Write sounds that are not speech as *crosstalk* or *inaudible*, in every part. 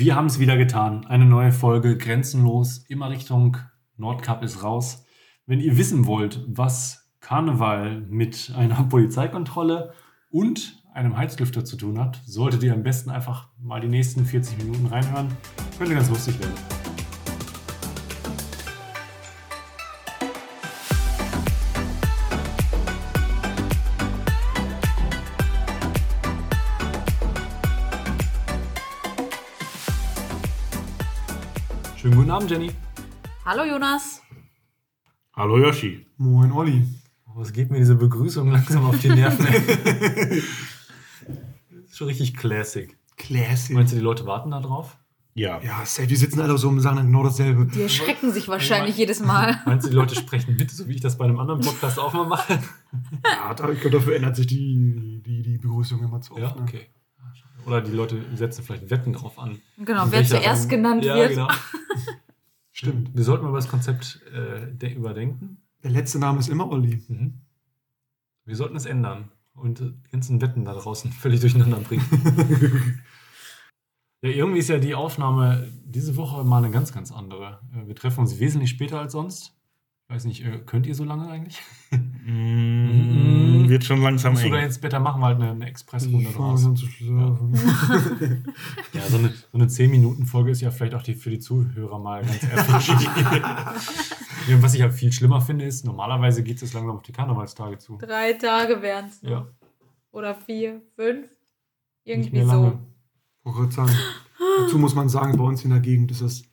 Wir haben es wieder getan. Eine neue Folge, grenzenlos, immer Richtung Nordkap ist raus. Wenn ihr wissen wollt, was Karneval mit einer *laughs* Polizeikontrolle und einem Heizlüfter zu tun hat, solltet ihr am besten einfach mal die nächsten 40 Minuten reinhören. Könnte ganz lustig werden. Guten Abend, Jenny. Hallo Jonas. Hallo Yoshi. Moin Olli. Was geht mir diese Begrüßung langsam auf die Nerven? das *laughs* ist schon richtig classic. Classic. Meinst du, die Leute warten da drauf? Ja. Ja, safe, die sitzen alle so und sagen dann genau dasselbe. Die erschrecken sich wahrscheinlich jedes Mal. *laughs* Meinst du, die Leute sprechen mit, so wie ich das bei einem anderen Podcast auch mal mache? Ja, da- ich glaube, dafür ändert sich die, die, die Begrüßung immer zu oft. Ja, ne? Oder die Leute setzen vielleicht Wetten drauf an. Genau, wer zuerst Rang- genannt ja, wird. Genau. *laughs* Stimmt. Wir sollten mal über das Konzept äh, de- überdenken. Der letzte Name ist immer Olli. Mhm. Wir sollten es ändern und die ganzen Wetten da draußen *laughs* völlig durcheinander bringen. *laughs* ja, irgendwie ist ja die Aufnahme diese Woche mal eine ganz, ganz andere. Äh, Wir treffen uns wesentlich später als sonst. Ich weiß nicht, äh, könnt ihr so lange eigentlich? Mm, wird schon langsam Musst du da eng. jetzt später machen wir halt eine, eine Expressrunde draus. zu schlafen. *laughs* Ja, so eine, so eine 10-Minuten-Folge ist ja vielleicht auch die, für die Zuhörer mal ganz erfrischend. *laughs* ja, was ich halt viel schlimmer finde, ist, normalerweise geht es langsam auf die Karnevalstage zu. Drei Tage wären es. Ja, Oder vier, fünf. nicht Irgendwie mehr so. Ich sagen, dazu muss man sagen, bei uns in der Gegend ist es,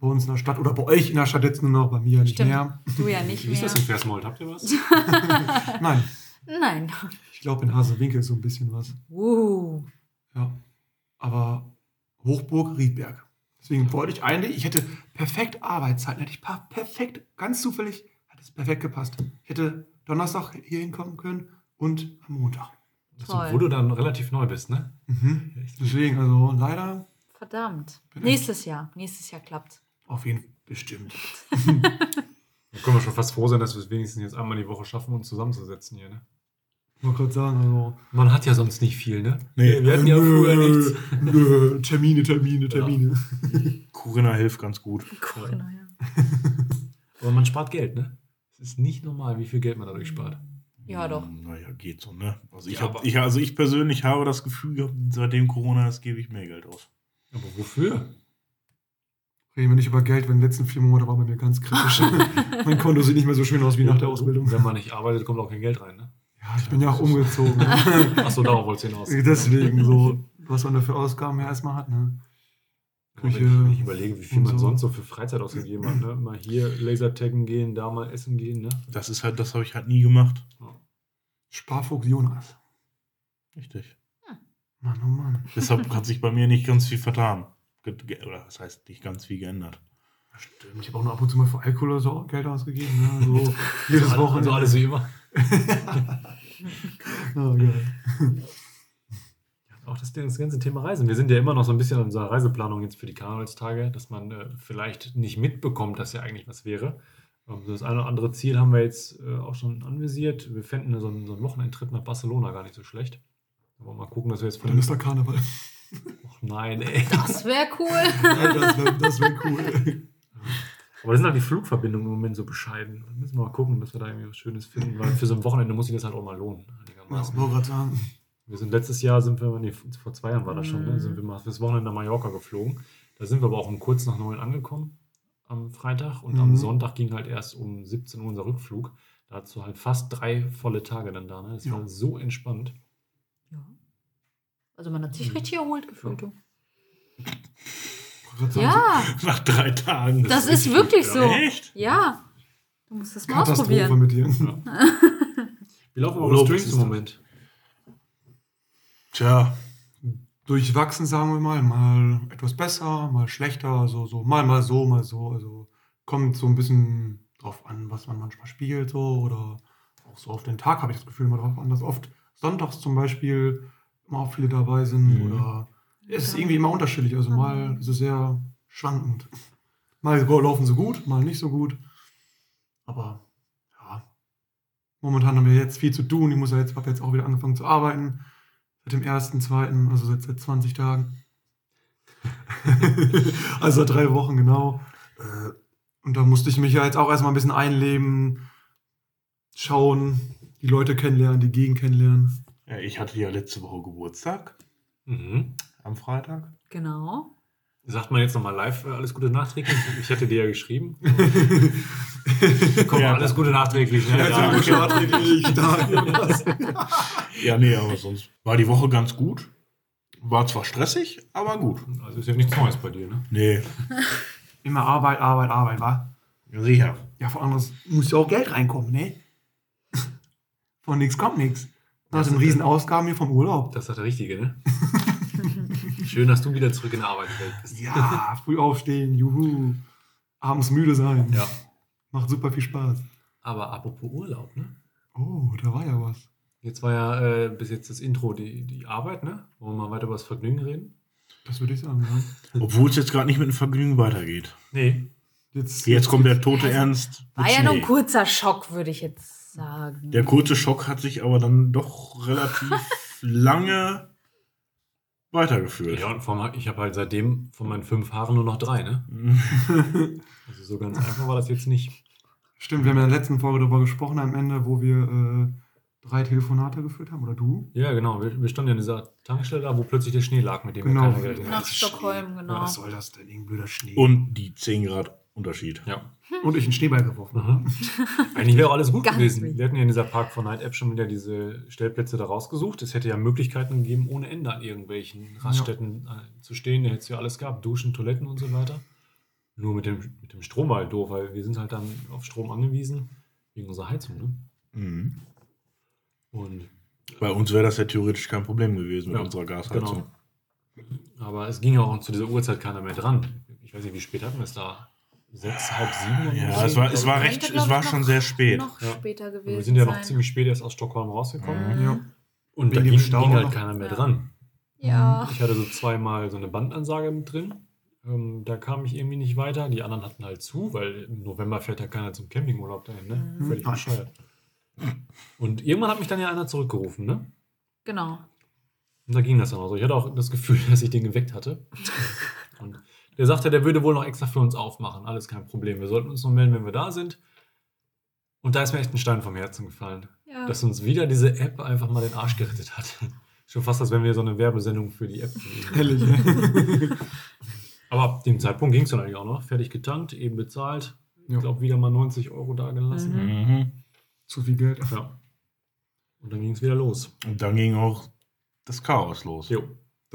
bei uns in der Stadt oder bei euch in der Stadt jetzt nur noch, bei mir nicht Stimmt. mehr. Du ja nicht Wie ist mehr. das in Versmold? Habt ihr was? *laughs* Nein, Nein. ich glaube in Hasewinkel ist so ein bisschen was. Uh. Ja. Aber Hochburg, Riedberg. Deswegen wollte ich eigentlich, ich hätte perfekt Arbeitszeiten, hätte ich perfekt, ganz zufällig, hat es perfekt gepasst. Ich hätte Donnerstag hier hinkommen können und am Montag. Toll. Wo du dann relativ neu bist, ne? Mhm. Deswegen, also leider Verdammt. Nächstes Jahr. Nächstes Jahr klappt. auf jeden Fall bestimmt. *laughs* Da können wir schon fast froh sein, dass wir es wenigstens jetzt einmal die Woche schaffen, uns zusammenzusetzen hier, ne? Ich wollte gerade sagen, also. Man hat ja sonst nicht viel, ne? Nee. wir hatten ja früher nichts. Nö, Termine, Termine, Termine. Corinna hilft ganz gut. Genau, ja. *laughs* Aber man spart Geld, ne? Es ist nicht normal, wie viel Geld man dadurch spart. Ja, doch. Mm, Naja, geht so, ne? Also ich, Ja, hab, ich, also ich persönlich habe das Gefühl, gehabt, seitdem Corona ist, gebe ich mehr Geld aus. Aber wofür? Reden wir nicht über Geld, weil die letzten vier Monate war bei mir ganz kritisch. *laughs* mein Konto sieht nicht mehr so schön aus wie nach der Ausbildung. Wenn man nicht arbeitet, kommt auch kein Geld rein, ne? Ja, ich bin ja auch umgezogen. *laughs* Achso, darauf wolltest du hinaus. Deswegen so, was man da für Ausgaben ja erstmal hat, ne? Wenn ich, wenn ich überlege, wie viel man so. sonst so für Freizeit ausgegeben hat, ne? Mal hier Lasertaggen gehen, da mal essen gehen, ne? Das ist halt, das habe ich halt nie gemacht. Sparfuchs Jonas. Richtig. Mann, oh Mann. Deshalb hat sich bei mir nicht ganz viel vertan. Ge oder das heißt nicht ganz viel geändert. Stimmt, ich habe auch nur ab und zu mal für Alkohol oder so Geld ausgegeben. Ne? So *laughs* jedes Wochenende. also alles wie immer. *laughs* Oh, geil. Auch das, das ganze Thema Reisen. Wir sind ja immer noch so ein bisschen an unserer Reiseplanung jetzt für die Karnevalstage, dass man äh, vielleicht nicht mitbekommt, dass ja eigentlich was wäre. Ähm, das eine oder andere Ziel haben wir jetzt äh, auch schon anvisiert. Wir fänden so einen, so einen Wochenendtrip nach Barcelona gar nicht so schlecht. Aber mal gucken, dass wir jetzt von Dann ist da Karneval. Ach nein, ey. Das wäre cool. Ja, das wäre wär cool. *laughs* Aber da sind halt die Flugverbindungen im Moment so bescheiden. Da müssen wir mal gucken, dass wir da irgendwie was Schönes finden, weil für so ein Wochenende muss sich das halt auch mal lohnen. Ja, Einigermaßen. sagen. Wir sind letztes Jahr, sind wir, nee, vor zwei Jahren war das schon, ne, Mhm. sind wir mal fürs Wochenende nach Mallorca geflogen. Da sind wir aber auch um kurz nach neun angekommen am Freitag und am Mhm. Sonntag ging halt erst um 17 Uhr unser Rückflug. Da hast du halt fast drei volle Tage dann da. Ne? Das Ja. war so entspannt. Ja. Also man hat sich richtig erholt gefühlt. du. Ja, *laughs* Nach drei Tagen. das ist wirklich so. Echt? Ja. Du musst das mal ausprobieren. mit dir. Wie laufen eure Urlaub Streams ist im das. Moment? Tja, durchwachsen, sagen wir mal. Mal etwas besser, mal schlechter. So, so, mal, mal so, mal so. Also kommt so ein bisschen drauf an, was man manchmal spielt. So, oder auch so auf den Tag habe ich das Gefühl immer drauf an, dass oft sonntags zum Beispiel immer auch viele dabei sind. Mhm. Oder es ist irgendwie immer unterschiedlich. Also mal ist es sehr schwankend. Mal laufen sie gut, mal nicht so gut. Aber ja, momentan haben wir jetzt viel zu tun. Ich muss ja jetzt, habe jetzt auch wieder angefangen zu arbeiten. Seit dem ersten, zweiten, also seit, seit 20 Tagen. *laughs* also drei Wochen genau. Äh, Und da musste ich mich ja jetzt auch erstmal ein bisschen einleben, schauen, die Leute kennenlernen, die Gegend kennenlernen. Ja, ich hatte ja letzte Woche Geburtstag Mhm. Am Freitag. Genau. Sagt man jetzt nochmal live äh, alles Gute nachträglich? Ich hätte dir ja geschrieben. *laughs* Komm, Ja, alles Gute nachträglich. Ne? Ja, Ja, nachträglich, *laughs* da, Jonas. Ja, nee, aber sonst war die Woche ganz gut. War zwar stressig, aber gut. Also ist ja nichts Neues bei dir, ne? Nee, *laughs* Immer Arbeit, Arbeit, Arbeit, wa? sicher. Ja, vor allem muss ja auch Geld reinkommen, ne? Von nichts kommt nichts. Das sind Riesenausgaben hier vom Urlaub. Das ist der Richtige, ne? Schön, dass du wieder zurück in der Arbeitswelt bist. Ja, früh aufstehen, juhu. Abends müde sein. Ja. Macht super viel Spaß. Aber apropos Urlaub, ne? Oh, da war ja was. Jetzt war ja äh, bis jetzt das Intro die, die Arbeit, ne? Wollen wir mal weiter über das Vergnügen reden? Das würde ich sagen, ja. *laughs* Obwohl es jetzt gerade nicht mit dem Vergnügen weitergeht. Nee. Jetzt, Jetzt kommt der tote Ernst. mit War ja nur ein kurzer Schock, würde ich jetzt sagen. Der kurze Schock hat sich aber dann doch relativ *laughs* lange weitergeführt. Ja, und allem, ich habe halt seitdem von meinen fünf Haaren nur noch drei, ne? *laughs* Also so ganz einfach war das jetzt nicht. Stimmt, wir haben in der letzten Folge darüber gesprochen am Ende, wo wir äh, drei Telefonate geführt haben, oder du? Ja, genau. Wir, wir standen ja in dieser Tankstelle da, wo plötzlich der Schnee lag, mit dem Genau. wir keiner Nach. Stockholm, genau. Was soll das denn, irgendein blöder Schnee? Und die 10 Grad Unterschied. Ja. Und ich einen Schneeball geworfen. Mhm. *laughs* Eigentlich wäre auch alles gut Ganz gewesen. Wir hatten ja in dieser Park for Night App schon wieder diese Stellplätze da rausgesucht. Es hätte ja Möglichkeiten gegeben, ohne Ende an irgendwelchen Raststätten äh, zu stehen. Da hätte es ja alles gehabt. Duschen, Toiletten und so weiter. Nur mit dem, mit dem Strom war halt doof, weil wir sind halt dann auf Strom angewiesen. Wegen unserer Heizung, ne? Mhm. Und Bei uns wäre das ja theoretisch kein Problem gewesen mit Ja, unserer Gasheizung. Genau. Aber es ging ja auch zu dieser Uhrzeit keiner mehr dran. Ich weiß nicht, wie spät hatten wir es da? Sechs, halb sieben? oder Ja, es war, es war recht, es war schon noch- sehr spät. Noch Ja. später gewesen. Wir sind ja noch sein. ziemlich spät erst aus Stockholm rausgekommen. Mhm. Ja. Und da Wegen ging, dem Stau ging halt keiner mehr Ja. dran. Ja. Ich hatte so zweimal so eine Bandansage mit drin. Ähm, da kam ich irgendwie nicht weiter. Die anderen hatten halt zu, weil im November fährt ja keiner zum Campingurlaub dahin, ne? Mhm. Völlig bescheuert. Und irgendwann hat mich dann ja einer zurückgerufen, ne? Genau. Und da ging das dann auch so. Ich hatte auch das Gefühl, *laughs* dass ich den geweckt hatte. *laughs* Und der sagte, der würde wohl noch extra für uns aufmachen. Alles kein Problem. Wir sollten uns nur melden, wenn wir da sind. Und da ist mir echt ein Stein vom Herzen gefallen. Ja. Dass uns wieder diese App einfach mal den Arsch gerettet hat. *laughs* Schon fast, als wenn wir so eine Werbesendung für die App. Ehrlich. *laughs* Aber ab dem Zeitpunkt ging es dann eigentlich auch noch. Fertig getankt, eben bezahlt. Ja. Ich glaube, wieder mal 90 Euro da gelassen. Mhm. Mhm. Zu viel Geld. Ja. Und dann ging es wieder los. Und dann ging auch das Chaos los. Jo.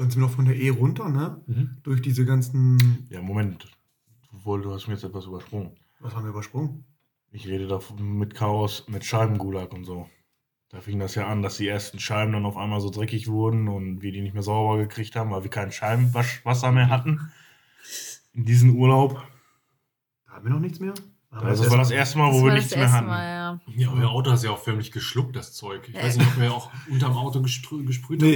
Dann sind wir noch von der E runter, ne? Mhm. Durch diese ganzen. Ja, Moment. Obwohl, du hast mir jetzt etwas übersprungen. Was haben wir übersprungen? Ich rede da mit Chaos, mit Scheibengulag und so. Da fing das ja an, dass die ersten Scheiben dann auf einmal so dreckig wurden und wir die nicht mehr sauber gekriegt haben, weil wir kein Scheibenwaschwasser mehr hatten. In diesem Urlaub. Da haben wir noch nichts mehr. Da Das war das erste Mal, wo Das wir nichts das mehr hatten. Mal, ja. Ja, euer Auto hast ja auch förmlich geschluckt, das Zeug. Ich Ja. weiß nicht, ob ihr auch unterm Auto gesprüht Nee,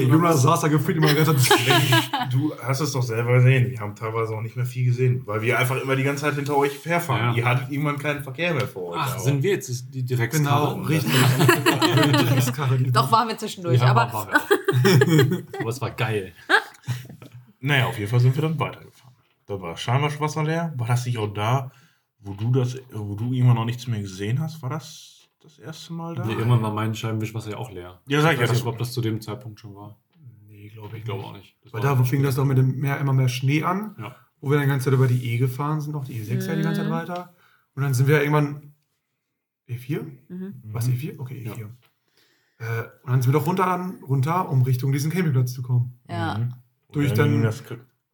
habt. oder Jonas was. saß da gefühlt immer ganz *laughs* Du hast es doch selber gesehen. Wir haben teilweise auch nicht mehr viel gesehen, weil wir einfach immer die ganze Zeit hinter euch herfahren. Ja. Ihr hattet irgendwann keinen Verkehr mehr vor euch. Ach, aber- sind wir jetzt die Dreckskarre? Genau, richtig. Die- Doch, waren wir zwischendurch. Ja, aber war, wir *laughs* aber es war geil. Naja, auf jeden Fall sind wir dann weitergefahren. Da war das Scheinwaschwasser leer. War das nicht auch da, wo du das, wo du irgendwann noch nichts mehr gesehen hast? War das das erste Mal da? Nee, irgendwann war mein Scheibenwischwasser ja auch leer. Ja, sag ich ich ja, weiß das- nicht, ob das zu dem Zeitpunkt schon war. Nee, glaube Ich glaube auch nicht. Das Weil da fing das doch mit dem mehr, immer mehr Schnee an, Ja. wo wir dann die ganze Zeit über die E gefahren sind, auch die E6 ja die ganze Zeit Mhm. weiter. Und dann sind wir irgendwann E4? Mhm. Was, E4? Okay, Ja. E4. Äh, und dann sind wir doch runter, dann, runter, um Richtung diesen Campingplatz zu kommen. Ja. Mhm. Durch dann- das,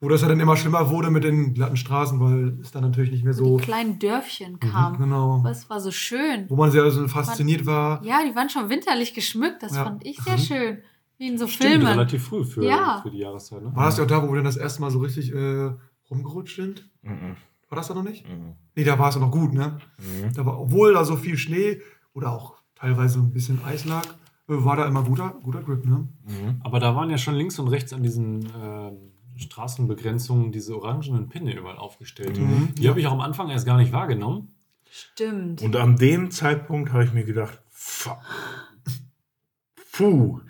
Wo das ja dann immer schlimmer wurde mit den glatten Straßen, weil es dann natürlich nicht mehr so die kleinen Dörfchen kamen. Genau. Das war so schön. Wo man sehr so fasziniert war. Ja, die waren schon winterlich geschmückt. Das Ja. fand ich sehr Mhm. schön. Wie in so Stimmt, Filmen. relativ früh für, Ja. für die Jahreszeit. Ne? War das ja auch da, wo wir dann das erste Mal so richtig äh, rumgerutscht sind? Mhm. War das da noch nicht? Mhm. Nee, da war es ja noch gut, ne? Mhm. Da war, obwohl da so viel Schnee oder auch teilweise ein bisschen Eis lag, äh, war da immer guter, guter Grip, ne? Mhm. Aber da waren ja schon links und rechts an diesen ähm, Straßenbegrenzungen diese orangenen Pinne überall aufgestellt. Mhm. Die habe ich auch am Anfang erst gar nicht wahrgenommen. Stimmt. Und an dem Zeitpunkt habe ich mir gedacht, fuck. Puh,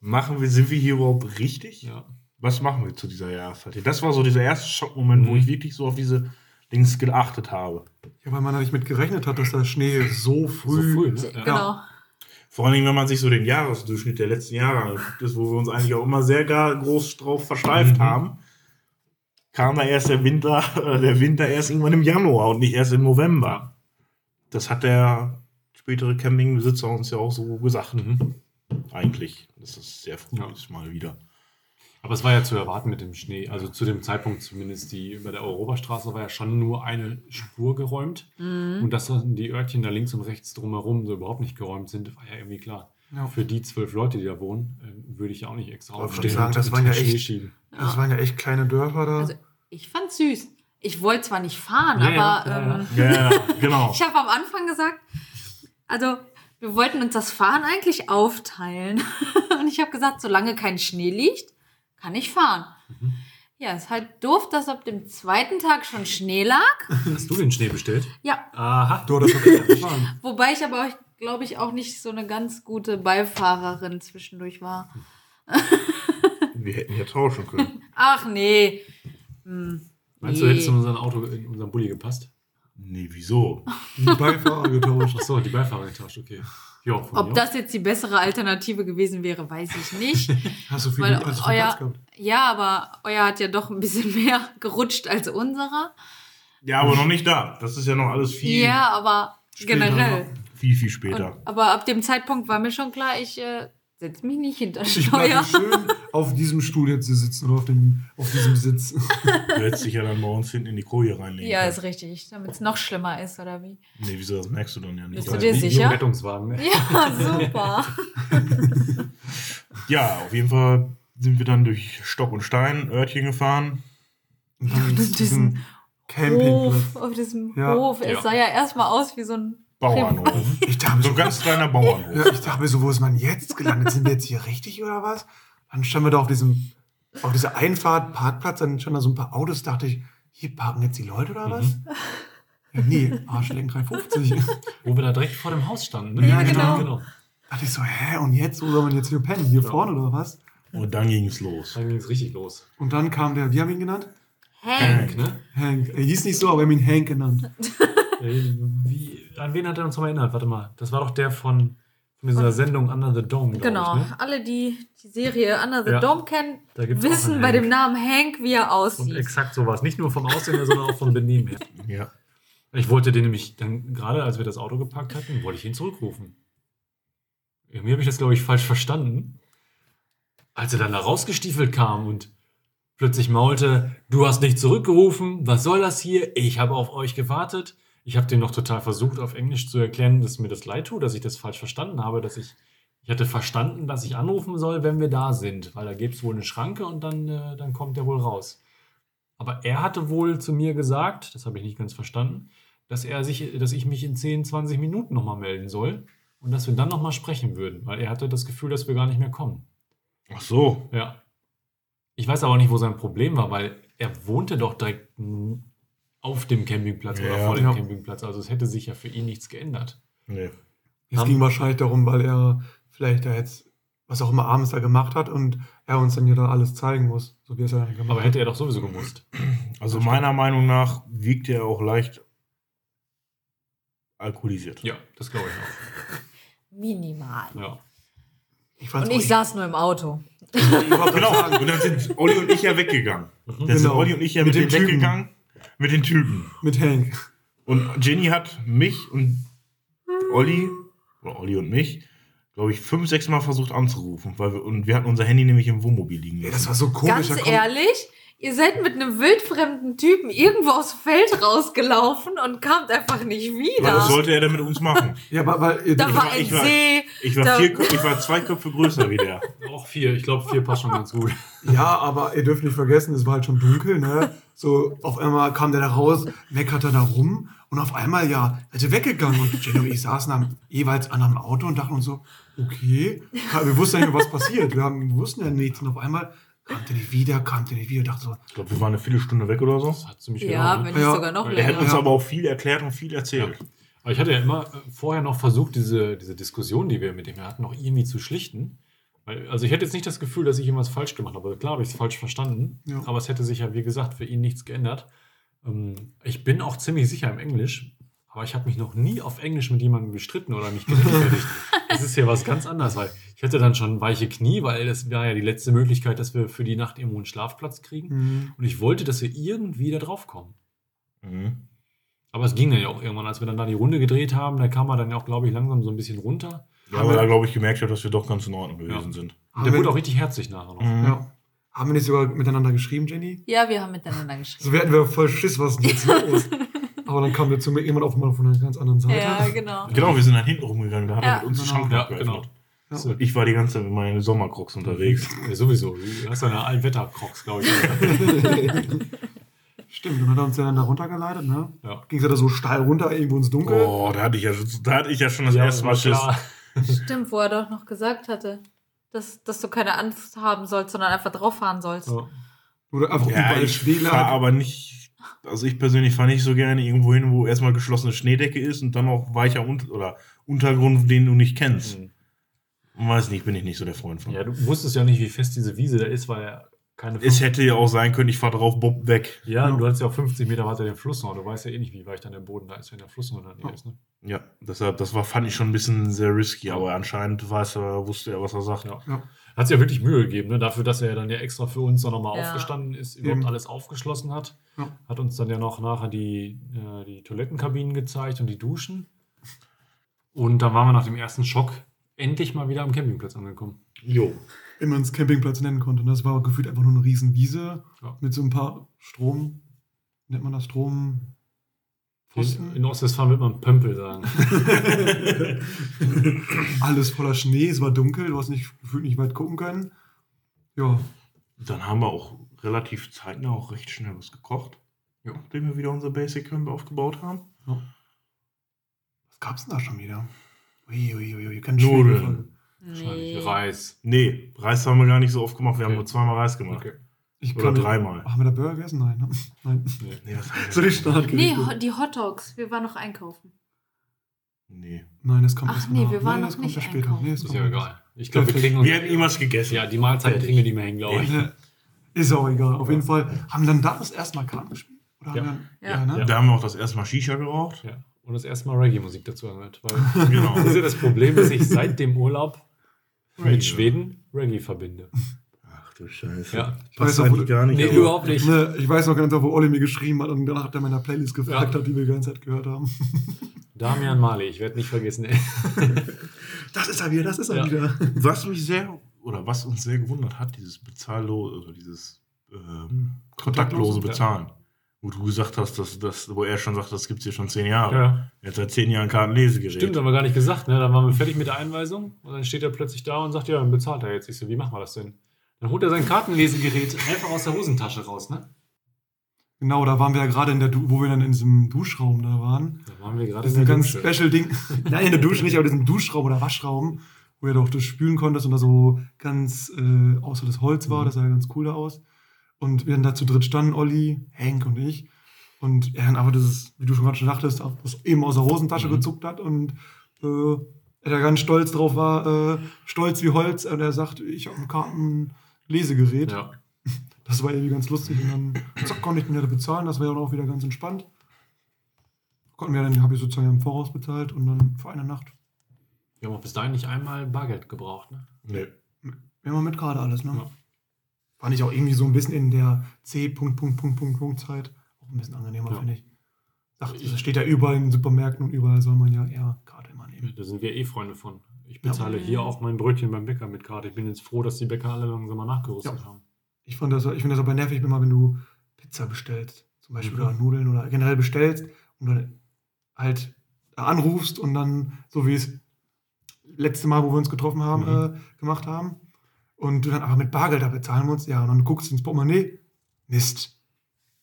machen wir, sind wir hier überhaupt richtig? Ja. was machen wir zu dieser Jahreszeit? Das war so dieser erste Schockmoment, wo Mhm. ich wirklich so auf diese Dings geachtet habe. Ja, weil man da nicht mit gerechnet hat, dass der Schnee so früh. So früh, ne? Ja. Genau. Vor allen Dingen, wenn man sich so den Jahresdurchschnitt der letzten Jahre anguckt, ist, wo wir uns eigentlich auch immer sehr gar groß drauf versteift Mhm. haben, kam da erst der Winter, äh, der Winter erst irgendwann im Januar und nicht erst im November. Das hat der spätere Campingbesitzer uns ja auch so gesagt. Mhm. Eigentlich. Das ist sehr früh Ja. mal wieder. Aber es war ja zu erwarten mit dem Schnee. Also zu dem Zeitpunkt zumindest, die über der Europastraße war ja schon nur eine Spur geräumt. Mhm. Und dass die Örtchen da links und rechts drumherum so überhaupt nicht geräumt sind, war ja irgendwie klar. Ja. Für die zwölf Leute, die da wohnen, äh, würde ich ja auch nicht extra aufstehen sagen, und das waren ja echt-. Das waren ja echt kleine Dörfer da. Also ich fand's süß. Ich wollte zwar nicht fahren, Ja, aber ähm, genau. *laughs* ich habe am Anfang gesagt, also wir wollten uns das Fahren eigentlich aufteilen. *laughs* Und ich habe gesagt, solange kein Schnee liegt, kann ich fahren. Mhm. Ja, ist halt doof, dass ab dem zweiten Tag schon Schnee lag. *laughs* Hast du den Schnee bestellt? Ja, Aha. Du, das hat echt gefallen. wobei ich aber, glaube ich, auch nicht so eine ganz gute Beifahrerin zwischendurch war. *laughs* Wir hätten ja tauschen können. Ach nee. Hm, Meinst du, nee. hättest du in unser Auto, in unseren Bulli gepasst? Nee, wieso? Die Beifahrer getauscht. Achso, die Beifahrer getauscht, okay. Ja, Ob mir das jetzt die bessere Alternative gewesen wäre, weiß ich nicht. *laughs* Hast du viel, Weil viel euer- gehabt? Ja, aber euer hat ja doch ein bisschen *laughs* mehr gerutscht als unserer. Ja, aber noch nicht da. Das ist ja noch alles viel, Ja, aber generell. viel, viel Und, später. aber ab dem Zeitpunkt war mir schon klar, ich äh, setze mich nicht hinter Ich Steuer. bleibe schön auf diesem Stuhl jetzt hier sitzen oder auf, dem, auf diesem Sitz. Du hättest dich ja dann bei uns hinten in die Koje reinlegen Ja, können. ist richtig, damit es noch schlimmer ist, oder wie? Nee, wieso? Das merkst du dann ja nicht. Bist Ja, du dir sicher? Rettungswagen, ne? Ja, super. *laughs* Ja, auf jeden Fall sind wir dann durch Stock und Stein, Örtchen gefahren. Und dann das ist diesen Hof, Campingplatz. auf diesem Ja. Hof. Es Ja. sah ja erstmal aus wie so ein Bauernhof. Ich dachte, So so ein ganz kleiner Bauernhof. Ja, ich dachte mir so, wo ist man jetzt gelandet? Sind wir jetzt hier richtig oder was? Dann standen wir da auf diesem, auf dieser Einfahrt, Parkplatz, dann standen da so ein paar Autos, dachte ich, hier parken jetzt die Leute oder was? Mhm. Ja, nee, Arschlecken 350. Wo wir da direkt vor dem Haus standen. Ne? Ja, genau. genau. dachte ich so, hä, und jetzt, wo soll man jetzt hier pennen? Hier vorne oder was? Und dann ging es los. Dann ging es richtig los. Und dann kam der, wie haben wir ihn genannt? Hank. Ne? Hank. Er hieß nicht so, aber wir haben ihn Hank genannt. *laughs* Wie, an wen hat er uns nochmal erinnert? Warte mal. Das war doch der von, von dieser Sendung Under the Dome, Genau. ich. Ne? Alle, die die Serie Under the Ja. Dome kennen, wissen bei Hank. dem Namen Hank, wie er Und aussieht. exakt sowas. Nicht nur vom Aussehen her, sondern auch vom Benehmen her. *laughs* Ja. Ich wollte den nämlich dann, gerade als wir das Auto geparkt hatten, wollte ich ihn zurückrufen. Irgendwie habe ich das, glaube ich, falsch verstanden. Als er dann da rausgestiefelt kam und plötzlich maulte, du hast nicht zurückgerufen, was soll das hier? Ich habe auf euch gewartet. Ich habe dem noch total versucht, auf Englisch zu erklären, dass mir das leid tut, dass ich das falsch verstanden habe, dass ich, ich hatte verstanden, dass ich anrufen soll, wenn wir da sind, weil da gibt es wohl eine Schranke und dann, äh, dann kommt der wohl raus. Aber er hatte wohl zu mir gesagt, das habe ich nicht ganz verstanden, dass er sich, dass ich mich in 10, 20 Minuten nochmal melden soll und dass wir dann nochmal sprechen würden, weil er hatte das Gefühl, dass wir gar nicht mehr kommen. Ach so. Ja. Ich weiß aber nicht, wo sein Problem war, weil er wohnte doch direkt auf dem Campingplatz oder Ja. vor dem Ja. Campingplatz. Also es hätte sich ja für ihn nichts geändert. Nee. Es Haben- ging wahrscheinlich darum, weil er vielleicht da jetzt, was auch immer abends da gemacht hat und er uns dann hier da alles zeigen muss, so wie es er dann gemacht Aber hätte er doch sowieso gemusst. Also meiner Meinung nach wiegt er auch leicht alkoholisiert. Ja, das glaube ich *laughs* Minimal. auch. Ja. Ich Und ich saß nur im Auto. Genau. Und dann sind Olli und ich ja weggegangen. Dann sind Genau. Olli und ich ja Mit mit, dem weggegangen. Mit den Typen. mit Hank. Und Jenny hat mich und Olli, oder Olli und mich, glaube ich, fünf, sechs Mal versucht anzurufen. Weil wir, und wir hatten unser Handy nämlich im Wohnmobil liegen Ja, lassen. das war so komisch. Ganz ehrlich, ihr seid mit einem wildfremden Typen irgendwo aufs Feld rausgelaufen und kamt einfach nicht wieder. was sollte er denn mit uns machen? *laughs* Ja, weil, weil ihr- da Ich war ein ich war- See. Ich war, vier, ich war zwei Köpfe größer wie der. *laughs* Auch vier. Ich glaube, vier passt schon ganz gut. Ja, aber ihr dürft nicht vergessen, es war halt schon dunkel, ne? So, auf einmal kam der da raus, meckerte da rum und auf einmal, ja, ist er weggegangen und Jenny und ich saßen am jeweils an einem Auto und dachten uns so, okay, wir wussten ja nicht mehr, was passiert. Wir, haben, wir wussten ja nichts und auf einmal kam der nicht wieder, kam der nicht wieder, dachte so, Ich glaube, wir waren eine Viertelstunde weg oder so. Das hat ziemlich Ja, genau, wenn nicht Ja. sogar noch Er hat länger. uns Ja. aber auch viel erklärt und viel erzählt. Aber ich hatte ja immer äh, vorher noch versucht, diese, diese Diskussion, die wir mit ihm hatten, noch irgendwie zu schlichten. Weil, also ich hätte jetzt nicht das Gefühl, dass ich irgendwas falsch gemacht habe. Klar habe ich es falsch verstanden, Ja. aber es hätte sich ja, wie gesagt, für ihn nichts geändert. Ähm, ich bin auch ziemlich sicher im Englisch, aber ich habe mich noch nie auf Englisch mit jemandem gestritten oder mich gerechtfertigt. *laughs* das ist ja was ganz anderes, weil ich hatte dann schon weiche Knie, weil das war ja die letzte Möglichkeit, dass wir für die Nacht irgendwo einen Schlafplatz kriegen. Mhm. Und ich wollte, dass wir irgendwie da drauf kommen. Mhm. Aber es ging dann ja auch irgendwann, als wir dann da die Runde gedreht haben, da kam er dann auch, glaube ich, langsam so ein bisschen runter. Ja, Haben weil wir- er, glaube ich, gemerkt hat, dass wir doch ganz in Ordnung gewesen Ja. sind. Der wir- wurde auch richtig herzlich nachher noch. Mhm. Ja. Haben wir nicht sogar miteinander geschrieben, Jenny? Ja, wir haben miteinander geschrieben. So werden wir voll Schiss, was ist denn jetzt *laughs* los? Aber dann kam der zu mir jemand auf einmal von einer ganz anderen Seite. Ja, genau. Genau, wir sind dann hinten rumgegangen, da hat Ja. er mit uns die Genau. Ja, genau. Ja. So. Ich war die ganze Zeit mit meinen Sommercrocs unterwegs. *laughs* Ja, sowieso. Du hast eine Allwetter-Crocs, glaube ich. *laughs* Stimmt, und dann hat er uns ja dann da runtergeleitet, ne? ja. Ging es ja da so steil runter, irgendwo ins Dunkel. Oh, da hatte ich ja, da hatte ich ja schon das Ja, erste Mal Schiss. Stimmt, wo er doch noch gesagt hatte, dass, dass du keine Angst haben sollst, sondern einfach drauf fahren sollst. Ja. Oder einfach Ja, überall lag. aber nicht, also ich persönlich fahre nicht so gerne irgendwo hin, wo erstmal geschlossene Schneedecke ist und dann auch weicher Un oder Untergrund, den du nicht kennst. Mhm. Weiß nicht, bin ich nicht so der Freund von. ja, du wusstest ja nicht, wie fest diese Wiese da ist, weil er keine. Es hätte ja auch sein können, ich fahre drauf, bob, weg. ja, Ja. du hattest ja auch 50 Meter weiter den Fluss noch. Du weißt ja eh nicht, wie weich dann der Boden da ist, wenn der Fluss noch in der Nähe Ja. ist. Ne? Ja, deshalb, das war, fand ich schon ein bisschen sehr risky, aber anscheinend weiß er, wusste er, was er sagt. Ja. Ja. Hat sich ja wirklich Mühe gegeben, ne? dafür, dass er dann ja extra für uns auch nochmal Ja. aufgestanden ist, überhaupt Eben. alles aufgeschlossen hat. Ja. Hat uns dann ja noch nachher die, äh, die Toilettenkabinen gezeigt und die Duschen. Und dann waren wir nach dem ersten Schock endlich mal wieder am Campingplatz angekommen. Jo. Wenn man es Campingplatz nennen konnte. ne? Das war gefühlt einfach nur eine riesen Wiese Ja. mit so ein paar Strom, nennt man das Strom? In, Pfosten? in Ostwestfalen wird man Pömpel sagen. *laughs* Alles voller Schnee, es war dunkel, du hast nicht gefühlt nicht weit gucken können. Ja, Dann haben wir auch relativ zeitnah auch recht schnell was gekocht. Ja. Nachdem wir wieder unser Basic Camp aufgebaut haben. was gab's denn da schon wieder? Uiuiui, ui, ui, ganz Nudeln. Wahrscheinlich Nee. Reis. Nee, Reis haben wir gar nicht so oft gemacht. Wir haben Okay. nur zweimal Reis gemacht. Okay. Ich Oder kann- dreimal. Haben wir da Burger gegessen? Nein. ne? *laughs* Nein. Nee. Nee, So die. Nee, die Hotdogs. Wir waren noch einkaufen. Nee. Nein, das kommt Ach erst nee, danach. wir waren Nein, noch das kommt nicht ja später. einkaufen. Nee, das Ist ja egal. Ich glaube, wir kriegen uns. Wir hätten irgendwas gegessen. Ja, die Mahlzeiten kriegen wir nicht mehr hin, glaube ich. Ist auch egal. Auf jeden Fall. Haben wir dann da das erste Mal Karten gespielt? Oder Ja. haben wir, Ja. ja, ne? Da haben wir auch das erste Mal Shisha geraucht. Ja. Und das erste Mal Reggae-Musik dazu angehört. Weil Genau. *laughs* das ist ja das Problem, dass ich seit dem Urlaub Reggae. mit Schweden Reggae verbinde. Du Scheiße. Ja. Ich weiß Passt auch, eigentlich wo- gar nicht. Nee, aber- überhaupt nicht. Ne, ich weiß noch ganz genau, wo Olli mir geschrieben hat und danach hat er meiner Playlist gefragt Ja. hat, die wir die ganze Zeit gehört haben. *laughs* Damian Marley, ich werde nicht vergessen. Ey. *laughs* Das ist er wieder, das ist er Ja. wieder. Was mich sehr, oder was uns sehr gewundert hat, dieses bezahllose, also dieses ähm, kontaktlose Ja. Bezahlen. Wo du gesagt hast, dass das, wo er schon sagt, das gibt es hier schon zehn Jahre. Ja. Er hat seit zehn Jahren Kartenlesegerät. Stimmt, haben wir gar nicht gesagt. Ne? Dann waren wir fertig mit der Einweisung und dann steht er plötzlich da und sagt, ja, dann bezahlt er jetzt. Ich so, wie machen wir das denn? Dann holt er sein Kartenlesegerät einfach aus der Hosentasche raus, ne? Genau, da waren wir ja gerade in der, Du- wo wir dann in diesem Duschraum da waren. Da waren wir gerade in ein der ganz Dusche. special Ding. *laughs* Nein, in der Dusche nicht, aber diesem Duschraum oder Waschraum, wo du doch das spülen konntest und da so ganz äh, außer das Holz war. Mhm. Das sah ja ganz cool da aus. Und wir dann da zu dritt standen, Olli, Henk und ich. Und er dann aber dieses, wie du schon gerade schon dachtest, das eben aus der Hosentasche Mhm. gezuckt hat und äh, er da ganz stolz drauf war, äh, stolz wie Holz. Und er sagt, ich habe ein Kartenlesegerät. Ja. Das war irgendwie ganz lustig. Und dann zack, konnte ich mir da bezahlen. Das wäre dann auch wieder ganz entspannt. Konnten wir dann, habe ich sozusagen im Voraus bezahlt und dann für eine Nacht. Wir haben auch bis dahin nicht einmal Bargeld gebraucht, ne? Nee. Wir haben mit gerade alles, ne? Ja. Fand ich auch irgendwie so ein bisschen in der C. Punkt, Punkt, Punkt, Punkt, Punkt Zeit auch ein bisschen angenehmer, Ja. finde ich. Sagt, es steht ja überall in den Supermärkten und überall soll man ja eher gerade immer nehmen. Da sind wir eh Freunde von. Ich Ja. bezahle hier auch mein Brötchen beim Bäcker mit Karte. Ich bin jetzt froh, dass die Bäcker alle langsam mal nachgerüstet Ja. haben. Ich, fand das, ich finde das aber nervig, wenn, mal, wenn du Pizza bestellst, zum Beispiel, Mhm. oder Nudeln oder generell bestellst und dann halt anrufst und dann, so wie es letzte Mal, wo wir uns getroffen haben, Mhm. äh, gemacht haben, und du dann aber mit Bargeld da bezahlen musst, ja, und dann guckst du ins Portemonnaie, Mist,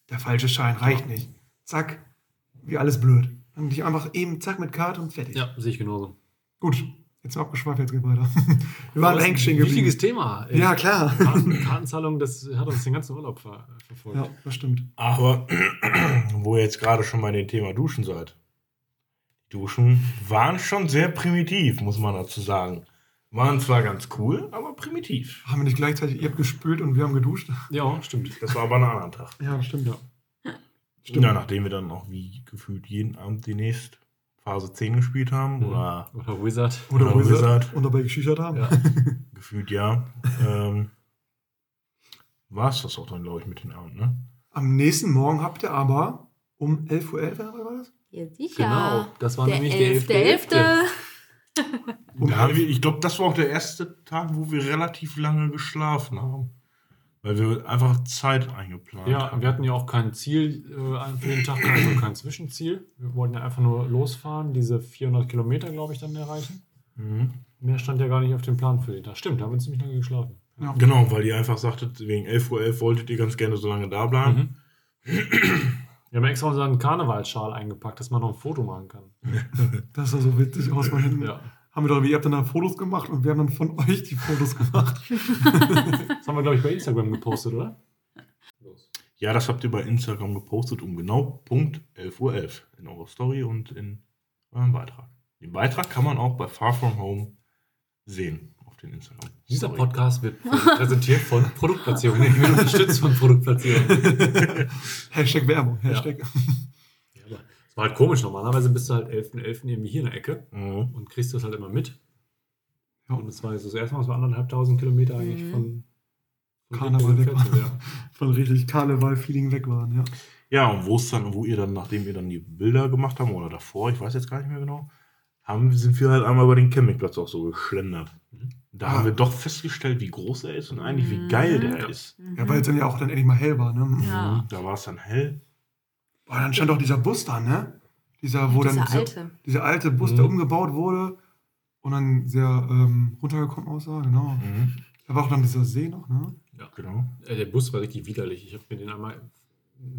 der falsche Schein reicht nicht. Zack, wie alles blöd. Dann dich einfach eben, zack, mit Karte und fertig. Ja, sehe ich genauso. Gut, jetzt wir abgeschweift, jetzt geht weiter. *laughs* wir waren ist stehen ein wichtiges geblieben. Thema. ey. Ja, klar. Karten, Kartenzahlung, das hat uns den ganzen Urlaub ver verfolgt. Ja, das stimmt. Aber *clears throat* wo ihr jetzt gerade schon bei dem Thema Duschen seid. Die Duschen waren schon sehr primitiv, muss man dazu sagen. Waren zwar ganz cool, aber primitiv. Haben wir nicht gleichzeitig, ihr habt gespült und wir haben geduscht? Ja, stimmt. Das war aber ein anderer Tag. Ja, stimmt, ja. Stimmt. Ja, nachdem wir dann auch wie gefühlt jeden Abend demnächst Phase 10 gespielt haben Mhm. oder Oder Wizard. Oder, Oder Wizard. Wizard. Und dabei geschichert haben. Ja. *laughs* gefühlt ja, ähm, war es das auch dann, glaube ich, mit den Abend, ne? Am nächsten Morgen habt ihr aber um 11.11 Uhr, .11 war das? Ja, sicher. Genau, das war der nämlich der 11.11. 11.11.. Da haben wir, ich glaube, das war auch der erste Tag, wo wir relativ lange geschlafen haben. Weil wir einfach Zeit eingeplant Ja, haben. wir hatten ja auch kein Ziel äh, für den Tag, also kein Zwischenziel. Wir wollten ja einfach nur losfahren, diese 400 Kilometer, glaube ich, dann erreichen. Mhm. Mehr stand ja gar nicht auf dem Plan für den Tag. Stimmt, da haben wir ziemlich lange geschlafen. Ja. Genau, weil ihr einfach sagtet, wegen 11.11 Uhr wolltet ihr ganz gerne so lange da bleiben. Mhm. Wir haben extra unseren Karnevalsschal eingepackt, dass man noch ein Foto machen kann. *laughs* Das sah so witzig aus. Man hinten Ja. Haben wir doch, ihr habt dann da Fotos gemacht und wir haben dann von *laughs* euch die Fotos gemacht. *laughs* Das haben wir, glaube ich, bei Instagram gepostet, oder? Los. Ja, das habt ihr bei Instagram gepostet um genau Punkt 11.11 Uhr in eurer Story und in eurem Beitrag. Den Beitrag kann man auch bei Far From Home sehen auf den Instagram. Dieser Story. Podcast wird präsentiert von *laughs* Produktplatzierung. Ich bin unterstützt von Produktplatzierung. Hashtag Werbung. Hashtag. Ja, es war halt komisch. Normalerweise bist du halt 11.11. irgendwie hier in der Ecke Mhm. und kriegst das halt immer mit. Ja. Und es war jetzt das erste Mal, dass wir anderthalbtausend Kilometer eigentlich Mhm. von, von Karneval weg waren. *laughs* Von richtig Karneval-Feeling weg waren, ja. Ja, und wo es dann, wo ihr dann, nachdem ihr dann die Bilder gemacht habt oder davor, ich weiß jetzt gar nicht mehr genau, haben, sind wir halt einmal über den Campingplatz auch so geschlendert. Mhm. Da Ah. haben wir doch festgestellt, wie groß er ist und eigentlich wie Mhm. geil der Ja. ist. Ja, weil es dann ja auch dann endlich mal hell war, ne? Ja. Mhm. Da war es dann hell. Boah, dann stand auch dieser Bus da, ne? Dieser, wo Dieser dann dieser alte. dieser alte Bus, der Mhm. umgebaut wurde und dann sehr ähm, runtergekommen aussah, genau. Mhm. Da war auch dann dieser See noch, ne? Genau. Äh, Der Bus war richtig widerlich. Ich habe mir den einmal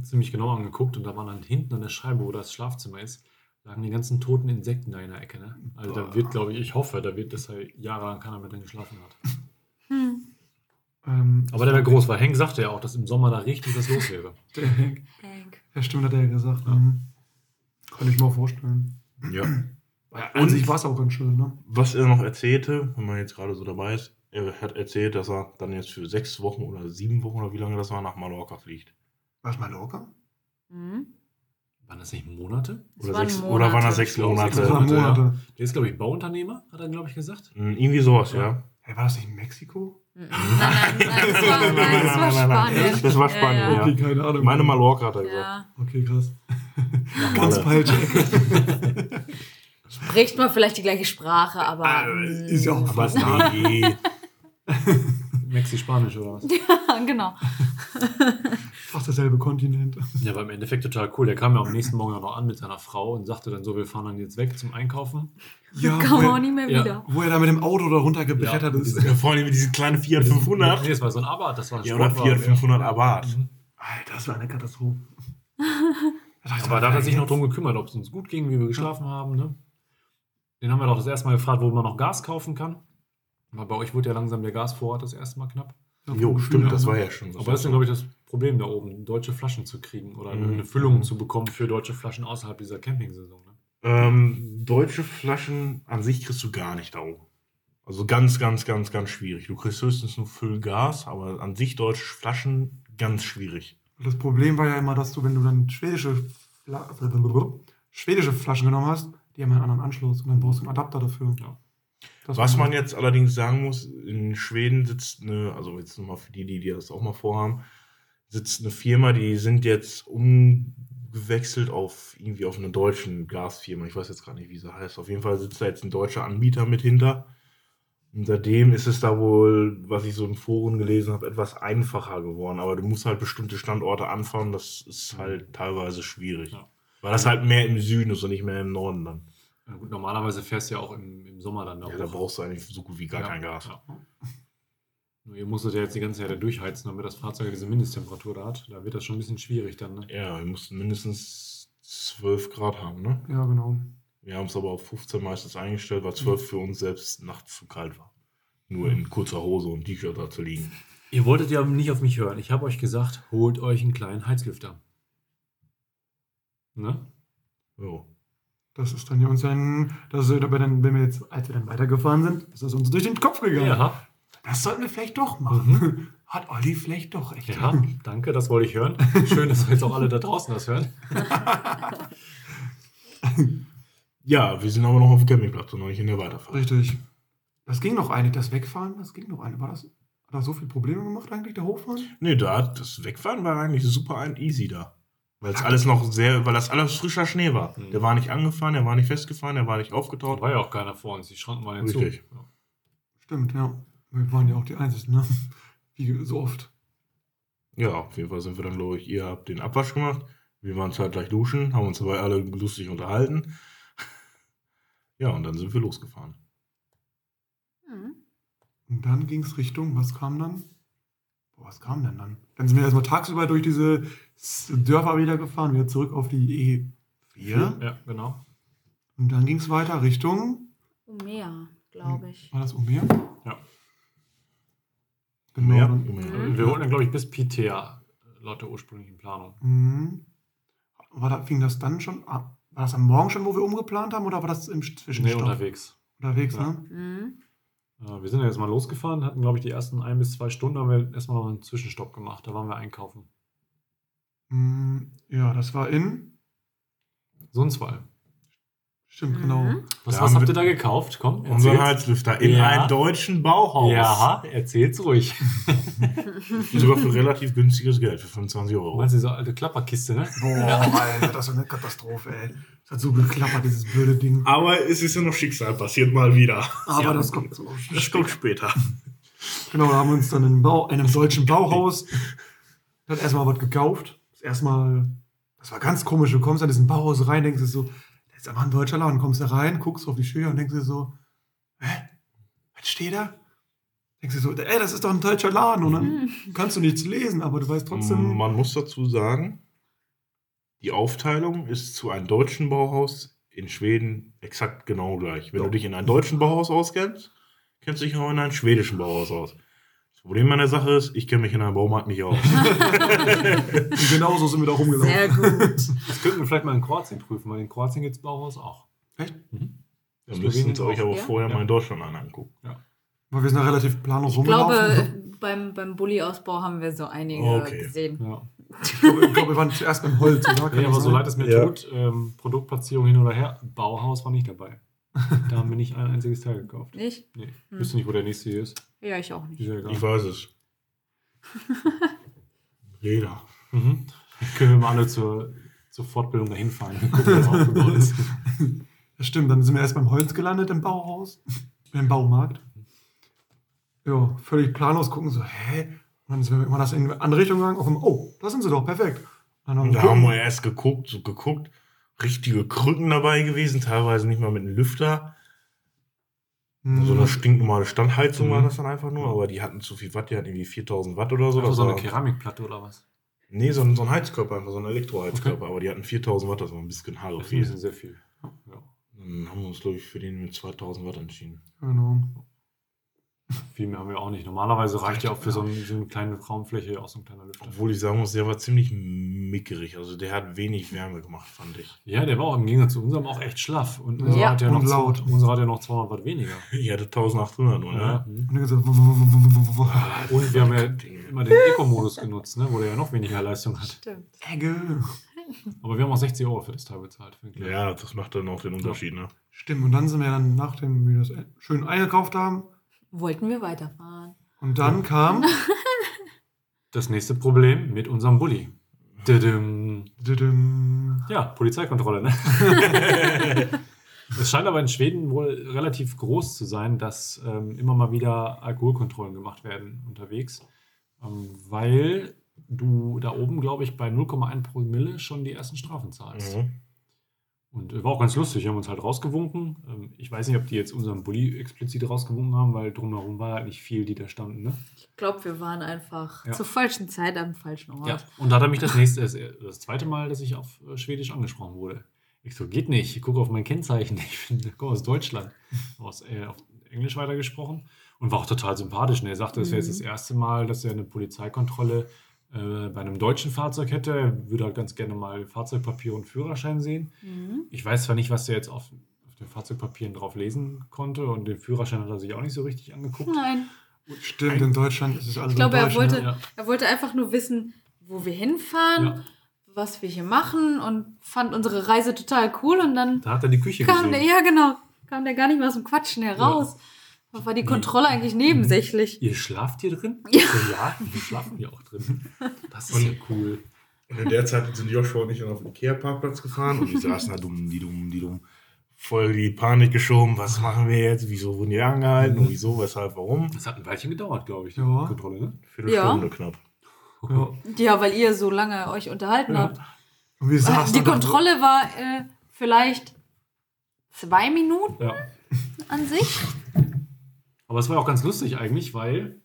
ziemlich genau angeguckt und da waren dann hinten an der Scheibe, wo das Schlafzimmer ist, lagen die ganzen toten Insekten da in der Ecke. Ne? Also da Boah. wird, glaube ich, ich hoffe, da wird das halt jahrelang keiner mehr drin geschlafen hat. Hm. Ähm, Aber der wäre groß, weil Henk sagte ja auch, dass im Sommer da richtig was los wäre. *laughs* der Hank. Ja, stimmt, hat er ja gesagt. Mhm. Kann ich mir auch vorstellen. Ja. *clears throat* An sich war es auch ganz schön, ne? Was er noch erzählte, wenn man jetzt gerade so dabei ist, er hat erzählt, dass er dann jetzt für sechs Wochen oder sieben Wochen oder wie lange das war, nach Mallorca fliegt. War es Mallorca? Hm. Waren das nicht Monate? Oder, waren sechs, Monate. oder waren das sechs Monate? sechs Das waren Monate, Monate. Der ist, glaube ich, Bauunternehmer, hat er, glaube ich, gesagt. Hm, Irgendwie sowas, ja. Ja. Hey, war das nicht in Mexiko? *laughs* Nein, nein, nein, das war, nein, das war. Spanien. Das war Spanien, ja. Okay, keine Ahnung. Meine Mallorca hat er gesagt. Ja. Okay, krass. *laughs* Ganz falsch. Spricht man vielleicht die gleiche Sprache, aber. Ah, hm. ist ja auch Aber fast. Mexi-Spanisch oder was? *laughs* genau. Fast derselbe Kontinent. Ja, aber im Endeffekt total cool. Der kam ja am nächsten Morgen auch noch an mit seiner Frau und sagte dann so, wir fahren dann jetzt weg zum Einkaufen. Ja, man auch er, nicht mehr Ja. wieder. wo er da mit dem Auto da runtergebrettert Ja, ist. Ja, vor allem mit diesem kleinen Fiat 500. Nee, das war so ein Abarth, das war ein Ja, oder. Fiat 500 Abarth. Mhm. Alter, das war eine Katastrophe. *laughs* Aber da hat er sich noch drum gekümmert, ob es uns gut ging, wie wir geschlafen haben. Ne? Den haben wir doch das erste Mal gefragt, wo man noch Gas kaufen kann. Aber bei euch wurde ja langsam der Gasvorrat das erste Mal knapp. Jo, stimmt, das war ja schon. Aber das ist, glaube ich, das Problem da oben, deutsche Flaschen zu kriegen oder Mhm. eine Füllung zu bekommen für deutsche Flaschen außerhalb dieser Campingsaison. Ne? Ähm, deutsche Flaschen an sich kriegst du gar nicht da oben. Also ganz, ganz, ganz, ganz schwierig. Du kriegst höchstens nur Füllgas, aber an sich deutsche Flaschen ganz schwierig. Das Problem war ja immer, dass du, wenn du dann schwedische, Fla schwedische Flaschen genommen hast, die haben einen anderen Anschluss und dann brauchst du einen Adapter dafür. Ja. Das Was man jetzt allerdings sagen muss, in Schweden sitzt eine, also jetzt nochmal für die, die, die das auch mal vorhaben, sitzt eine Firma, die sind jetzt umgewechselt auf irgendwie auf eine deutschen Gasfirma. Ich weiß jetzt gar nicht, wie sie heißt. Auf jeden Fall sitzt da jetzt ein deutscher Anbieter mit hinter. Und seitdem ist es da wohl, was ich so im Forum gelesen habe, etwas einfacher geworden. Aber du musst halt bestimmte Standorte anfahren. Das ist halt teilweise schwierig. Ja. Weil das halt mehr im Süden ist und nicht mehr im Norden dann. Ja, gut, normalerweise fährst du ja auch im, im Sommer dann da Ja, hoch. da brauchst du eigentlich so gut wie gar Ja, kein Gas. ja. Nur ihr musstet ja jetzt die ganze Zeit durchheizen, damit das Fahrzeug diese Mindesttemperatur da hat. Da wird das schon ein bisschen schwierig dann. Ne? Ja, wir mussten mindestens 12 Grad haben, ne? Ja, genau. Wir haben es aber auf 15 meistens eingestellt, weil 12 für uns selbst nachts zu kalt war. Nur in kurzer Hose und T-Shirt da zu liegen. Ihr wolltet ja nicht auf mich hören. Ich habe euch gesagt, holt euch einen kleinen Heizlüfter. Ne? Jo. Das ist dann ja uns dann, das ist aber dann, wenn wir jetzt, als wir dann weitergefahren sind, ist das uns durch den Kopf gegangen. Ja, Das sollten wir vielleicht doch machen. *laughs* Hat Olli vielleicht doch recht. ja, danke, das wollte ich hören. Schön, dass jetzt auch alle da draußen das hören. *laughs* Ja, wir sind aber noch auf dem Campingplatz und noch nicht in der Weiterfahrt. Richtig. Das ging noch eigentlich, das Wegfahren, das ging noch eine. War das, hat das so viele Probleme gemacht eigentlich, der Hochfahren? Nee, da, das Wegfahren war eigentlich super ein easy da. Weil es alles noch sehr, weil das alles frischer Schnee war. Mhm. Der war nicht angefahren, der war nicht festgefahren, der war nicht Da aufgetaut. war ja auch keiner vor uns, die Schranken waren ja zu. Richtig. Ja. Stimmt, ja. Wir waren ja auch die Einzigen, ne? *laughs* Wie so oft. Ja, auf jeden Fall sind wir dann, glaube ich, ihr habt den Abwasch gemacht. Wir waren zeitgleich duschen, haben uns dabei alle lustig unterhalten. *laughs* Ja, und dann sind wir losgefahren. Mhm. Und dann ging es Richtung, was kam dann? Boah, was kam denn dann? Dann sind wir erstmal tagsüber durch diese Dörfer wieder gefahren, wieder zurück auf die E4. ja, genau. Und dann ging es weiter Richtung, Umea, glaube ich. war das Ummeer? Ja. Genau. Mehr. Mhm. Wir wollten glaube ich, bis Pitea, laut der ursprünglichen Planung. Mhm. War da, fing das dann schon ab? War das am Morgen schon, wo wir umgeplant haben, oder war das im Nee, Zwischenstopp? unterwegs. Unterwegs, Ja. ne? Mhm. Äh, wir sind ja jetzt mal losgefahren, hatten, glaube ich, die ersten ein bis zwei Stunden, haben wir erstmal noch einen Zwischenstopp gemacht. Da waren wir einkaufen. Mhm. Ja, das war in. Sundsvall. Stimmt, Mhm. genau. Was, Da was haben habt ihr da gekauft? Komm, Unser erzähl's. Heizlüfter in Ja. einem deutschen Bauhaus. Ja, erzähl's ruhig. *laughs* Sogar für relativ günstiges Geld, für 25 Euro. Meinst du diese alte Klapperkiste, ne? Boah, Alter, das ist eine Katastrophe, ey. Das hat so geklappert, dieses blöde Ding. Aber es ist ja noch Schicksal passiert mal wieder. Aber Ja, das kommt so. Das kommt später. Genau, da haben wir uns dann in, Bau, in einem deutschen Bauhaus dann erstmal was gekauft. Das erstmal, das war ganz komisch. Du kommst an diesen Bauhaus rein, denkst du so, ist einfach ein deutscher Laden. Kommst da rein, guckst auf die Schilder und denkst dir so, hä? Was steht da? Denkst du so, ey, das ist doch ein deutscher Laden. Und dann kannst du nichts lesen, aber du weißt trotzdem. Man muss dazu sagen, die Aufteilung ist zu einem deutschen Bauhaus in Schweden exakt genau gleich. Wenn Ja. du dich in einem deutschen Bauhaus auskennst, kennst du dich auch in einem schwedischen Bauhaus aus. Das Problem an der Sache ist, ich kenne mich in einem Baumarkt nicht aus. Und *laughs* genauso sind wir da rumgelaufen. Sehr gut. Das könnten wir vielleicht mal in Kroatien prüfen, weil in Kroatien gibt es Bauhaus auch. Echt? Mhm. Dann müsst ihr euch aber Ja. vorher Ja. mal in Deutschland angucken. Weil wir sind da relativ planlos Ich glaube, rumgelaufen. beim, beim Bulli-Ausbau haben wir so einige Okay. gesehen. Ja. Ich glaube, ich glaube, wir waren zuerst beim Holz, oder? Kann Nee, das aber so leid es mir Ja. tut, ähm, Produktplatzierung hin oder her, Bauhaus war nicht dabei. *laughs* Da haben wir nicht ein einziges Teil gekauft. Nicht? Nee, ich Hm. wüsste nicht, wo der nächste hier ist. Ja, ich auch nicht. Ist ja egal. Ich weiß es. Räder. *laughs* Mhm. Können wir mal alle zur, zur Fortbildung dahin fahren. Gucken, wie das aufgebaut ist. Das stimmt, dann sind wir erst beim Holz gelandet im Bauhaus, im Baumarkt. Ja, völlig planlos gucken, so, hä? Und dann sind wir immer das in eine andere Richtung gegangen, auf einmal, oh, da sind sie doch, perfekt. Und dann Und da gucken- haben wir erst geguckt, so geguckt, richtige Krücken dabei gewesen, teilweise nicht mal mit einem Lüfter. Hm, So eine stinknormale Standheizung Mhm. war das dann einfach nur, aber die hatten zu viel Watt, die hatten irgendwie 4000 Watt oder so. Einfach Das so eine war- Keramikplatte oder was? Nee, so ein, so ein Heizkörper, einfach so ein Elektroheizkörper, aber die hatten 4000 Watt, das war ein bisschen Haare Das ist sehr viel. Ja. Dann haben wir uns, glaube ich, für den mit 2000 Watt entschieden. Genau. Viel mehr haben wir auch nicht. Normalerweise reicht ja auch für so, ein, so eine kleine Raumfläche auch so ein kleiner Lüfter. Obwohl ich sagen muss, der war ziemlich mickerig, also der hat wenig Wärme gemacht, fand ich. Ja, der war auch im Gegensatz zu unserem auch echt schlaff. Und unserer, Ja. hat, ja Und noch, laut. unserer hat ja noch 200 Watt weniger. Ich hatte 1800 nur, Ja. ne? mhm. Und so, w- Und wir haben ja immer den Eco-Modus genutzt, ne, wo der ja noch weniger Leistung hat. Stimmt. Egge. *laughs* Aber wir haben auch 60 Euro für das Teil bezahlt. Ja, das macht dann auch den Unterschied, ne? Stimmt, und dann sind wir dann, nachdem wir das schön eingekauft haben, Wollten wir weiterfahren. und dann kam, Das nächste Problem mit unserem Bulli. Didim. didim, Ja, Polizeikontrolle, ne? es scheint aber in Schweden wohl relativ groß zu sein, dass ähm, immer mal wieder Alkoholkontrollen gemacht werden unterwegs, ähm, weil du da oben, glaube ich, bei 0,1 Promille schon die ersten Strafen zahlst. Mhm. Und äh, war auch ganz lustig, wir haben uns halt rausgewunken. Ähm, ich weiß nicht, ob die jetzt unseren Bulli explizit rausgewunken haben, weil drumherum war halt nicht viel, die da standen. Ne? Ich glaube, wir waren einfach Ja. zur falschen Zeit am falschen Ort. Ja, und da hat er mich das nächste, das, zweite Mal, dass ich auf äh, Schwedisch angesprochen wurde. Ich so, geht nicht, ich gucke auf mein Kennzeichen, *laughs* ich bin, ich aus Deutschland. Aus, äh, auf Englisch weitergesprochen und war auch total sympathisch. Und er sagte, es wäre jetzt Mhm. das erste Mal, dass er eine Polizeikontrolle äh, bei einem deutschen Fahrzeug hätte, würde halt ganz gerne mal Fahrzeugpapier und Führerschein sehen. Mhm. Ich weiß zwar nicht, was der jetzt auf, auf den Fahrzeugpapieren drauf lesen konnte und den Führerschein hat er sich auch nicht so richtig angeguckt. Nein. Stimmt, in Deutschland ist es alles Ich glaube, in er wollte, Ne? Ja. er wollte einfach nur wissen, wo wir hinfahren, Ja. was wir hier machen und fand unsere Reise total cool und dann Da hat er die Küche kam der, gesehen. ja genau, kam der gar nicht mehr aus dem Quatschen heraus. Da war die Kontrolle eigentlich nebensächlich. Ihr schlaft hier drin? Ja. So, ja, wir schlafen hier auch drin. Das ist ja cool. Und in der Zeit sind Joshua und ich dann auf den Ikea-Parkplatz gefahren und die saßen da dumm, die dumm, die dumm. Voll die Panik geschoben. Was machen wir jetzt? Wieso wurden die angehalten? Und wieso, weshalb, warum? Das hat ein Weilchen gedauert, glaube ich, die Ja. Kontrolle, ne? Viertelstunde knapp. Ja. Ja, weil ihr so lange euch unterhalten Ja. habt. Und wir saßen Die Kontrolle war äh, vielleicht zwei Minuten Ja. an sich. Aber es war auch ganz lustig eigentlich, weil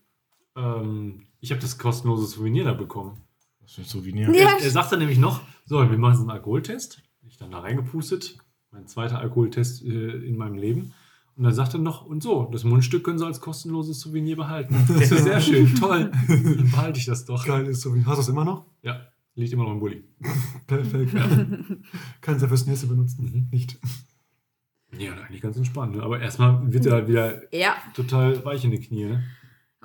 ähm, ich habe das kostenlose Souvenir da bekommen. Das ist ein Souvenir. Ja. Er, er sagte nämlich noch, so, wir machen jetzt einen Alkoholtest. Ich dann da reingepustet. Mein zweiter Alkoholtest äh, in meinem Leben. Und dann sagte er noch, und so, das Mundstück können Sie als kostenloses Souvenir behalten. Das ist sehr schön, toll. Dann behalte ich das doch. Geil ist so. Hast du das immer noch? Ja, liegt immer noch im Bulli. Perfekt. *laughs* Kannst du ja fürs nächste benutzen. Mhm. Nicht. Ja, eigentlich ganz entspannt. Ne? Aber erstmal wird er halt wieder Ja, total weich in die Knie. Ne?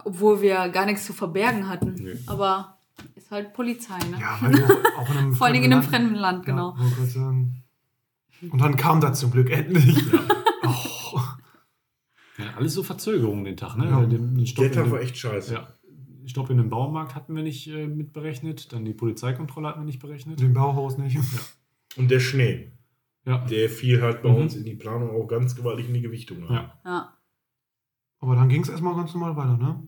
obwohl wir gar nichts zu verbergen hatten. Nee. Aber ist halt Polizei, ne? Ja, weil du auch in einem *laughs* Vor allen Dingen in einem fremden Land, genau. Ja, gerade sagen. Und dann kam das zum Glück endlich. Ja. *laughs* Oh. Ja, alles so Verzögerungen den Tag. Ne? Ja. Den, den Stopp Der Tag war echt scheiße. Ja. Stopp in den Baumarkt hatten wir nicht äh, mitberechnet. Dann die Polizeikontrolle hatten wir nicht berechnet. Im Bauhaus nicht. Und der Schnee, Ja. der fiel halt bei Mhm. uns in die Planung auch ganz gewaltig in die Gewichtung. ein. Ja. Ja. Aber dann ging es erstmal ganz normal weiter, ne?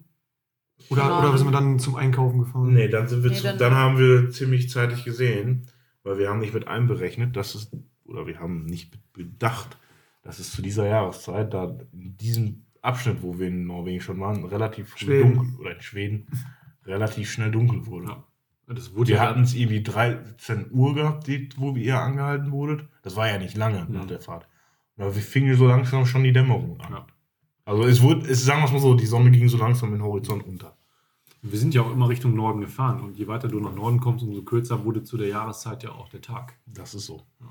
Oder, Genau. oder sind wir dann zum Einkaufen gefahren? Nee, dann sind wir Nee, zu, dann- dann, haben wir ziemlich zeitig gesehen, weil wir haben nicht mit einberechnet, dass es, oder wir haben nicht bedacht, dass es zu dieser Jahreszeit, da in diesem Abschnitt, wo wir in Norwegen schon waren, relativ früh Schweden. dunkel, oder in Schweden, relativ schnell dunkel wurde. Ja. Das wurde Wir ja hatten es irgendwie 13 Uhr gehabt, die, wo ihr angehalten wurdet. Das war ja nicht lange nach Mhm. der Fahrt. Aber wir fingen so langsam schon die Dämmerung an. Ja. Also es wurde, es, sagen wir es mal so, die Sonne ging so langsam den Horizont unter. Wir sind ja auch immer Richtung Norden gefahren und je weiter du nach Norden kommst, umso kürzer wurde zu der Jahreszeit ja auch der Tag. Das ist so. Ja.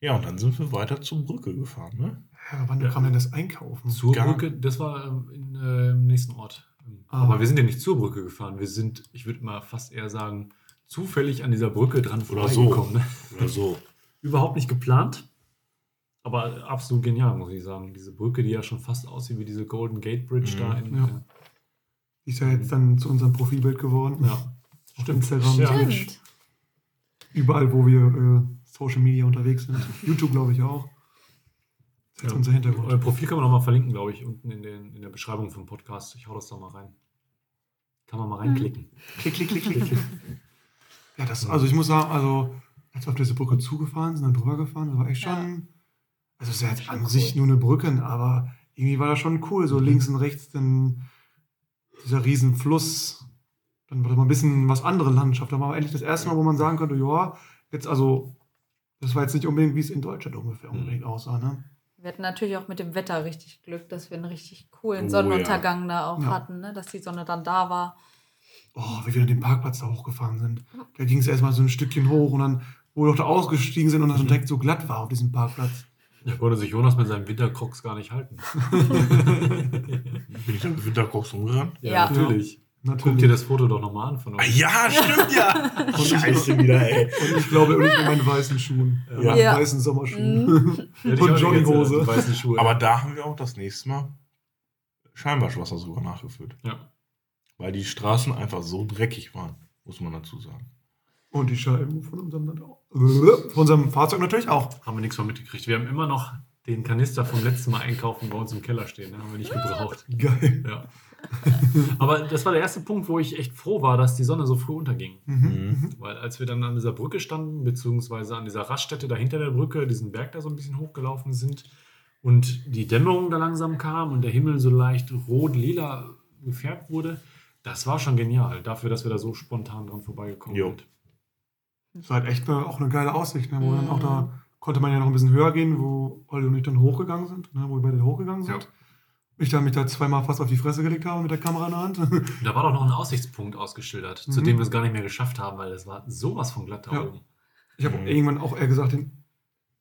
Ja, und dann sind wir weiter zur Brücke gefahren, ne? Ja, wann Ja. kam denn das Einkaufen? Zur Gar- Brücke, das war ähm, in, äh, im nächsten Ort. Ah. Aber wir sind ja nicht zur Brücke gefahren. Wir sind, ich würde mal fast eher sagen, zufällig an dieser Brücke dran Oder so. vorbeigekommen. Ne? Oder so. *laughs* Überhaupt nicht geplant, aber absolut genial, muss ich sagen. Diese Brücke, die ja schon fast aussieht wie diese Golden Gate Bridge Mhm. da in. Ja. Die ist ja jetzt dann zu unserem Profilbild geworden. Äh, ja. Twitch, Stimmt. überall, wo wir äh, Social Media unterwegs sind. *laughs* YouTube, glaube ich, auch. Das ist jetzt Ja. unser Hintergrund. Euer Profil kann man noch mal verlinken, glaube ich, unten in, den, in der Beschreibung vom Podcast. Ich hau das da mal rein. Kann man mal reinklicken. Klick, klick, klick, klick. klick. ja, das, also ich muss sagen, also, als wir auf diese Brücke zugefahren sind, dann drüber gefahren, das war echt Ja. schon, also es ist ja jetzt an cool. sich nur eine Brücke, aber irgendwie war das schon cool, so links und rechts dann dieser riesen Fluss, dann war da mal ein bisschen was andere Landschaft, da war endlich das erste Mal, wo man sagen könnte, ja, jetzt also, das war jetzt nicht unbedingt, wie es in Deutschland ungefähr Mhm. unbedingt aussah, ne? Wir hatten natürlich auch mit dem Wetter richtig Glück, dass wir einen richtig coolen Oh, Sonnenuntergang da auch Ja. hatten, ne? dass die Sonne dann da war. Oh, wie wir an den Parkplatz da hochgefahren sind. Da ging es erstmal so ein Stückchen hoch und dann, wo wir doch da ausgestiegen sind und dann direkt so glatt war auf diesem Parkplatz. Da konnte sich Jonas mit seinem Winterkrocs gar nicht halten. *laughs* *laughs* Bin ich dann mit Winterkochs umgerannt? Ja. natürlich. Guck dir Natürlich. das Foto doch nochmal an von Ah, uns. ja, stimmt ja! *laughs* Scheiße wieder, ey. Und ich glaube, und ich mit meinen weißen Schuhen. Ja. Mit Ja. weißen Sommerschuhen. *laughs* Ja, die Und die Jogginghose. weißen Schuhe. Aber da haben wir auch das nächste Mal Scheinwaschwasser sogar nachgefüllt. ja. Weil die Straßen einfach so dreckig waren, muss man dazu sagen. Und die Scheiben von unserem, von unserem Fahrzeug natürlich auch. Haben wir nichts von mitgekriegt. Wir haben immer noch den Kanister vom letzten Mal einkaufen bei uns im Keller stehen. Den haben wir nicht gebraucht. *laughs* Geil. Ja. *laughs* Aber das war der erste Punkt, wo ich echt froh war, dass die Sonne so früh unterging. Mhm. Weil als wir dann an dieser Brücke standen, beziehungsweise an dieser Raststätte dahinter der Brücke, diesen Berg da so ein bisschen hochgelaufen sind und die Dämmerung da langsam kam und der Himmel so leicht rot-lila gefärbt wurde, das war schon genial. Dafür, dass wir da so spontan dran vorbeigekommen Jo. sind. Das war halt echt eine, auch eine geile Aussicht. Ne? Wo Mhm. dann auch da konnte man ja noch ein bisschen höher gehen, wo Olli und ich dann hochgegangen sind, ne? wo wir beide hochgegangen sind. Ich da mich da zweimal fast auf die Fresse gelegt habe mit der Kamera in der Hand. *laughs* Da war doch noch ein Aussichtspunkt ausgeschildert, zu Mhm. dem wir es gar nicht mehr geschafft haben, weil es war sowas von glatt da Ja. oben. Ich habe Mhm. irgendwann auch eher gesagt, den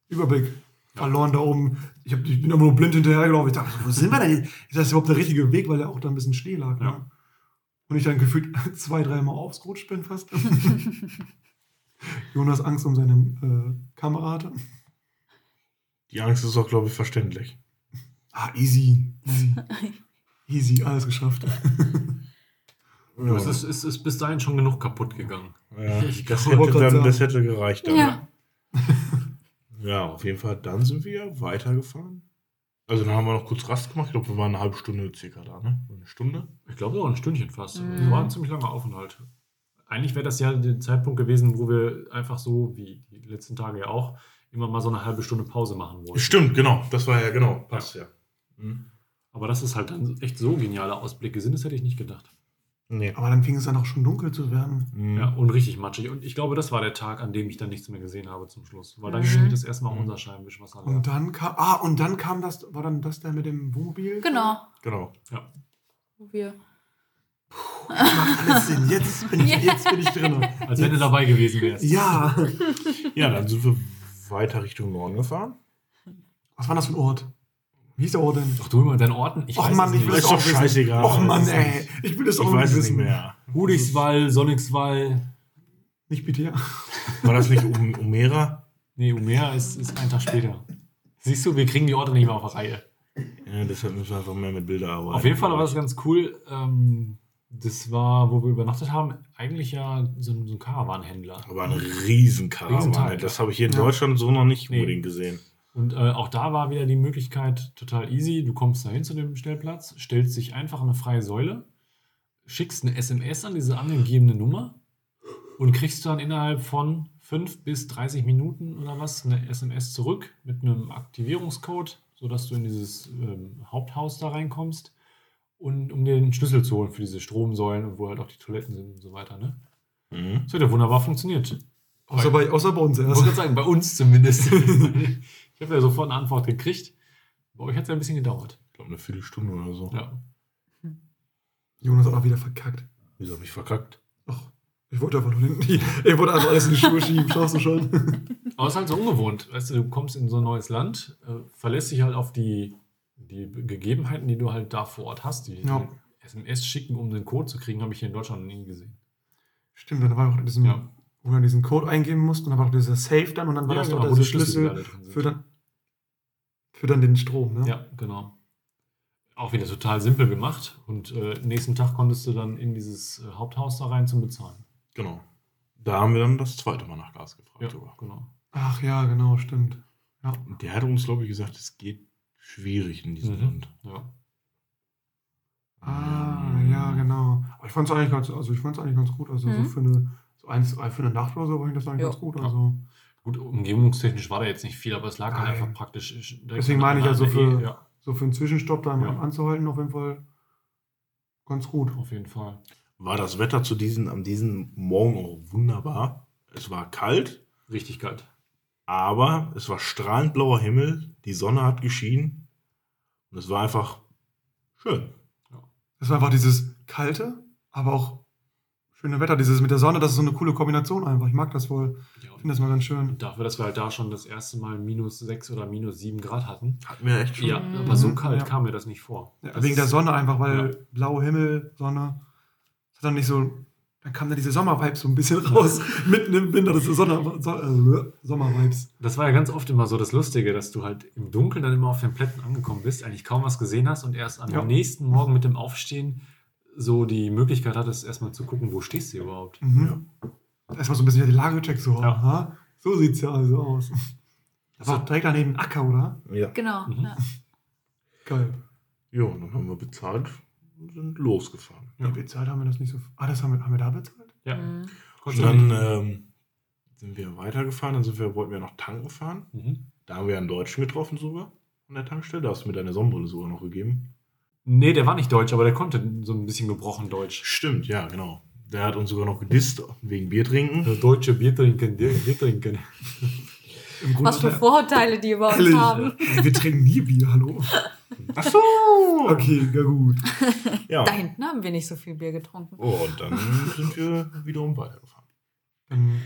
Überblick verloren da oben. Ich, hab, ich bin immer nur blind hinterhergelaufen. Ich dachte, wo sind wir denn? *laughs* Ist das überhaupt der richtige Weg, weil da auch da ein bisschen Schnee lag. Ja. Ne? Und ich dann gefühlt *laughs* zwei, dreimal aufgerutscht bin fast. Jonas Angst um seine äh, Kamera hatte. Die Angst ist auch, glaube ich, verständlich. Ah, easy. Easy. *laughs* Easy, alles geschafft. *laughs* Aber Es ist, es ist bis dahin schon genug kaputt gegangen. ja, Ich das, hätte dann, das hätte gereicht. Dann, Ja. *laughs* Ja, auf jeden Fall. Dann sind wir weitergefahren. Also dann haben wir noch kurz Rast gemacht. Ich glaube, wir waren eine halbe Stunde circa da, ne? Eine Stunde. Ich glaube auch ein Stündchen fast. Mhm. Es war ein ziemlich langer Aufenthalt. Eigentlich wäre das ja der Zeitpunkt gewesen, wo wir einfach so, wie die letzten Tage ja auch, immer mal so eine halbe Stunde Pause machen wollten. Stimmt, genau. Das war ja genau. Passt ja. Mhm. Aber dass es halt dann echt so geniale Ausblicke sind, das hätte ich nicht gedacht. Nee. Aber dann fing es dann auch schon dunkel zu werden. Mhm. Ja, und richtig matschig. Und ich glaube, das war der Tag, an dem ich dann nichts mehr gesehen habe zum Schluss. Weil dann Mhm. ging das erstmal Mhm. unser Scheibenwischwasser leer. Und dann kam, ah, und dann kam das, war dann das der mit dem Wohnmobil? Genau. Genau. Wo wir Macht alles Sinn. Jetzt bin ich, Ja. *laughs* jetzt bin ich drin. Als wenn du dabei gewesen wärst. Ja. Ja, dann sind wir weiter Richtung Norden gefahren. Was war das für ein Ort? Wie hieß der denn? Doch du immer deinen Orten? Ich Och weiß Mann, ich will Ist es doch auch wissen. scheißegal. Och Mann, Das ist ey. Ich will das Ich auch weiß wissen. nicht mehr. Hudichswall, Sonnixwall. Nicht bitte, ja. War das nicht um, Umera? Nee, Umea ist, ist ein Tag später. Siehst du, wir kriegen die Orte nicht mehr auf die Reihe. Ja, deshalb müssen wir einfach mehr mit Bilder arbeiten. Auf jeden Fall war das ganz cool. Ähm, das war, wo wir übernachtet haben, eigentlich ja so ein, so ein Karawanhändler. Aber ein Riesenkarawane. Riesenteil. Das habe ich hier in Ja. Deutschland so noch nicht Nee. unbedingt gesehen. Und äh, auch da war wieder die Möglichkeit total easy. Du kommst dahin zu dem Stellplatz, stellst dich einfach an eine freie Säule, schickst eine SMS an diese angegebene Nummer und kriegst dann innerhalb von 5 bis 30 Minuten oder was eine SMS zurück mit einem Aktivierungscode, sodass du in dieses ähm, Haupthaus da reinkommst und um dir den Schlüssel zu holen für diese Stromsäulen und wo halt auch die Toiletten sind und so weiter. Ne? Mhm. Das hat ja wunderbar funktioniert. Außer bei, außer bei uns Ich gerade sagen, bei uns zumindest. *laughs* *laughs* ich habe ja sofort eine Antwort gekriegt. Bei euch hat es ja ein bisschen gedauert. Ich glaube, eine Viertelstunde oder so. Ja. Jonas hat auch wieder verkackt. Wieso habe ich verkackt? Ach, ich wollte einfach nur den, *laughs* ich wollte einfach alles in die Schuhe schieben. Schaust du schon? *laughs* Aber es ist halt so ungewohnt. Weißt du, du kommst in so ein neues Land, äh, verlässt dich halt auf die, die Gegebenheiten, die du halt da vor Ort hast. Die, Ja. die SMS schicken, um den Code zu kriegen, habe ich hier in Deutschland noch nie gesehen. Stimmt, dann war auch in diesem, Ja. Wo du diesen Code eingeben musst und dann war doch dieser Safe dann und dann war Ja, das genau, doch wo der Schlüssel für dann, für dann den Strom, ne? Ja, genau. Auch wieder total simpel gemacht. Und äh, nächsten Tag konntest du dann in dieses äh, Haupthaus da rein zum Bezahlen. Genau. Da haben wir dann das zweite Mal nach Gas gefragt. Ja, sogar. genau. Ach ja, genau, stimmt. Ja. Und der hat uns, glaube ich, gesagt, es geht schwierig in diesem Mhm. Land. Ja. Ah, ja, genau. Aber ich fand es eigentlich ganz, also ich fand's eigentlich ganz gut. Also so Mhm. für eine, so eins, für eine Nacht oder so fand ich das eigentlich Ja. ganz gut. Also Gut, umgebungstechnisch war da jetzt nicht viel, aber es lag halt Nein. einfach praktisch. Deswegen meine ich also für- E- Ja, so für einen Zwischenstopp da Ja. anzuhalten, auf jeden Fall ganz gut. auf jeden Fall. War das Wetter zu diesen, an diesem Morgen auch wunderbar. Es war kalt, Richtig kalt. aber es war strahlend blauer Himmel, die Sonne hat geschienen und es war einfach schön. Es war einfach dieses kalte, aber auch schöne Wetter, dieses mit der Sonne, das ist so eine coole Kombination einfach. Ich mag das wohl. Ja, Ich finde das mal ganz schön. dafür, dass wir halt da schon das erste Mal minus 6 oder minus 7 Grad hatten. Hatten wir echt schon. Ja, Mhm. aber so kalt Ja. kam mir das nicht vor. Ja, Das wegen der Sonne einfach, weil Ja. blauer Himmel, Sonne. Das hat dann nicht so. Dann kam da diese Sommervibes so ein bisschen raus. *laughs* Mitten im Winter, das ist Sonne, so, äh, Sommervibes. Das war ja ganz oft immer so das Lustige, dass du halt im Dunkeln dann immer auf den Plätten angekommen bist, eigentlich kaum was gesehen hast und erst am Ja. nächsten Morgen mit dem Aufstehen so die Möglichkeit hattest, erstmal zu gucken, wo stehst du überhaupt. Mhm. Erstmal so ein bisschen die Lage gecheckt, so, Ja. aha, so sieht es ja also aus. Das war direkt daneben ein Acker, oder? Ja. Genau. Mhm. Ja. Geil. Ja, und dann haben wir bezahlt und sind losgefahren. Ja. Bezahlt haben wir das nicht so. Ah, das haben wir, haben wir da bezahlt? Ja. Mhm. Und dann ähm, sind wir weitergefahren, dann sind wir, wollten wir noch tanken fahren. mhm. Da haben wir einen Deutschen getroffen sogar an der Tankstelle. Da hast du mir deine Sonnenbrille sogar noch gegeben. Nee, der war nicht deutsch, aber der konnte so ein bisschen gebrochen Deutsch. Stimmt, ja, genau. Der hat uns sogar noch gedisst wegen Bier trinken. Deutsche Bier trinken, Bier trinken. Im Grunde Was für Vorurteile die über uns Ehrlich, haben. ey, wir trinken nie Bier, hallo. Ach so. Okay, ja gut. Ja. Da hinten haben wir nicht so viel Bier getrunken. Oh, und dann sind wir wiederum weitergefahren. Dann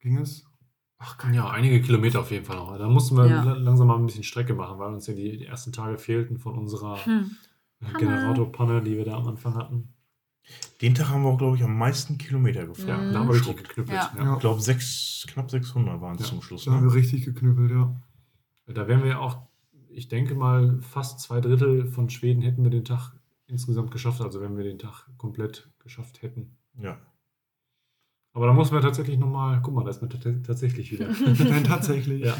ging es. Ach, ja, einige Kilometer auf jeden Fall noch. Da mussten wir Ja. la- langsam mal ein bisschen Strecke machen, weil uns ja die, die ersten Tage fehlten von unserer Hm. Generatorpanne, die wir da am Anfang hatten. Den Tag haben wir auch, glaube ich, am meisten Kilometer Ja, gefahren. Mhm. da haben wir richtig geknüppelt. Ja. Ja. Ich glaube, sechs, knapp 600 waren es Ja. zum Schluss. Da haben wir Ne? richtig geknüppelt, ja. Da wären wir auch, ich denke mal, fast zwei Drittel von Schweden hätten wir den Tag insgesamt geschafft, also wenn wir den Tag komplett geschafft hätten. Ja. Aber da muss man tatsächlich nochmal, guck mal, da ist man tats- tatsächlich wieder. *laughs* Dann tatsächlich. ja.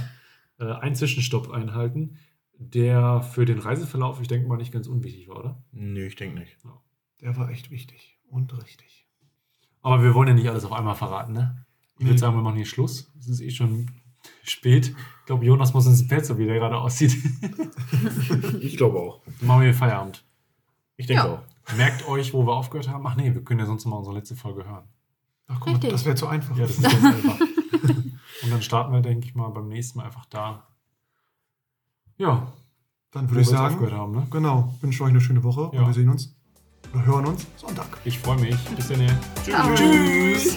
Äh, einen Zwischenstopp einhalten, der für den Reiseverlauf, ich denke mal, nicht ganz unwichtig war, oder? Nö, ich denke nicht. Der war echt wichtig und richtig. Aber wir wollen ja nicht alles auf einmal verraten, ne? Ich Nee. würde sagen, wir machen hier Schluss. Es ist eh schon spät. Ich glaube, Jonas muss ins Bett, so wie der gerade aussieht. *laughs* *laughs* Ich glaube auch. Dann machen wir hier Feierabend. Ich denke Ja. auch. Merkt euch, wo wir aufgehört haben. Ach nee, wir können ja sonst noch mal unsere letzte Folge hören. Ach guck mal, das wäre zu einfach. Ja, das ist *laughs* ganz einfach. Und dann starten wir, denke ich mal, beim nächsten Mal einfach da. Ja, Dann würde ich sagen, haben, ne? genau, wünsche euch eine schöne Woche Ja. und wir sehen uns oder hören uns Sonntag. Ich freue mich. Bis dann. Ciao. Tschüss.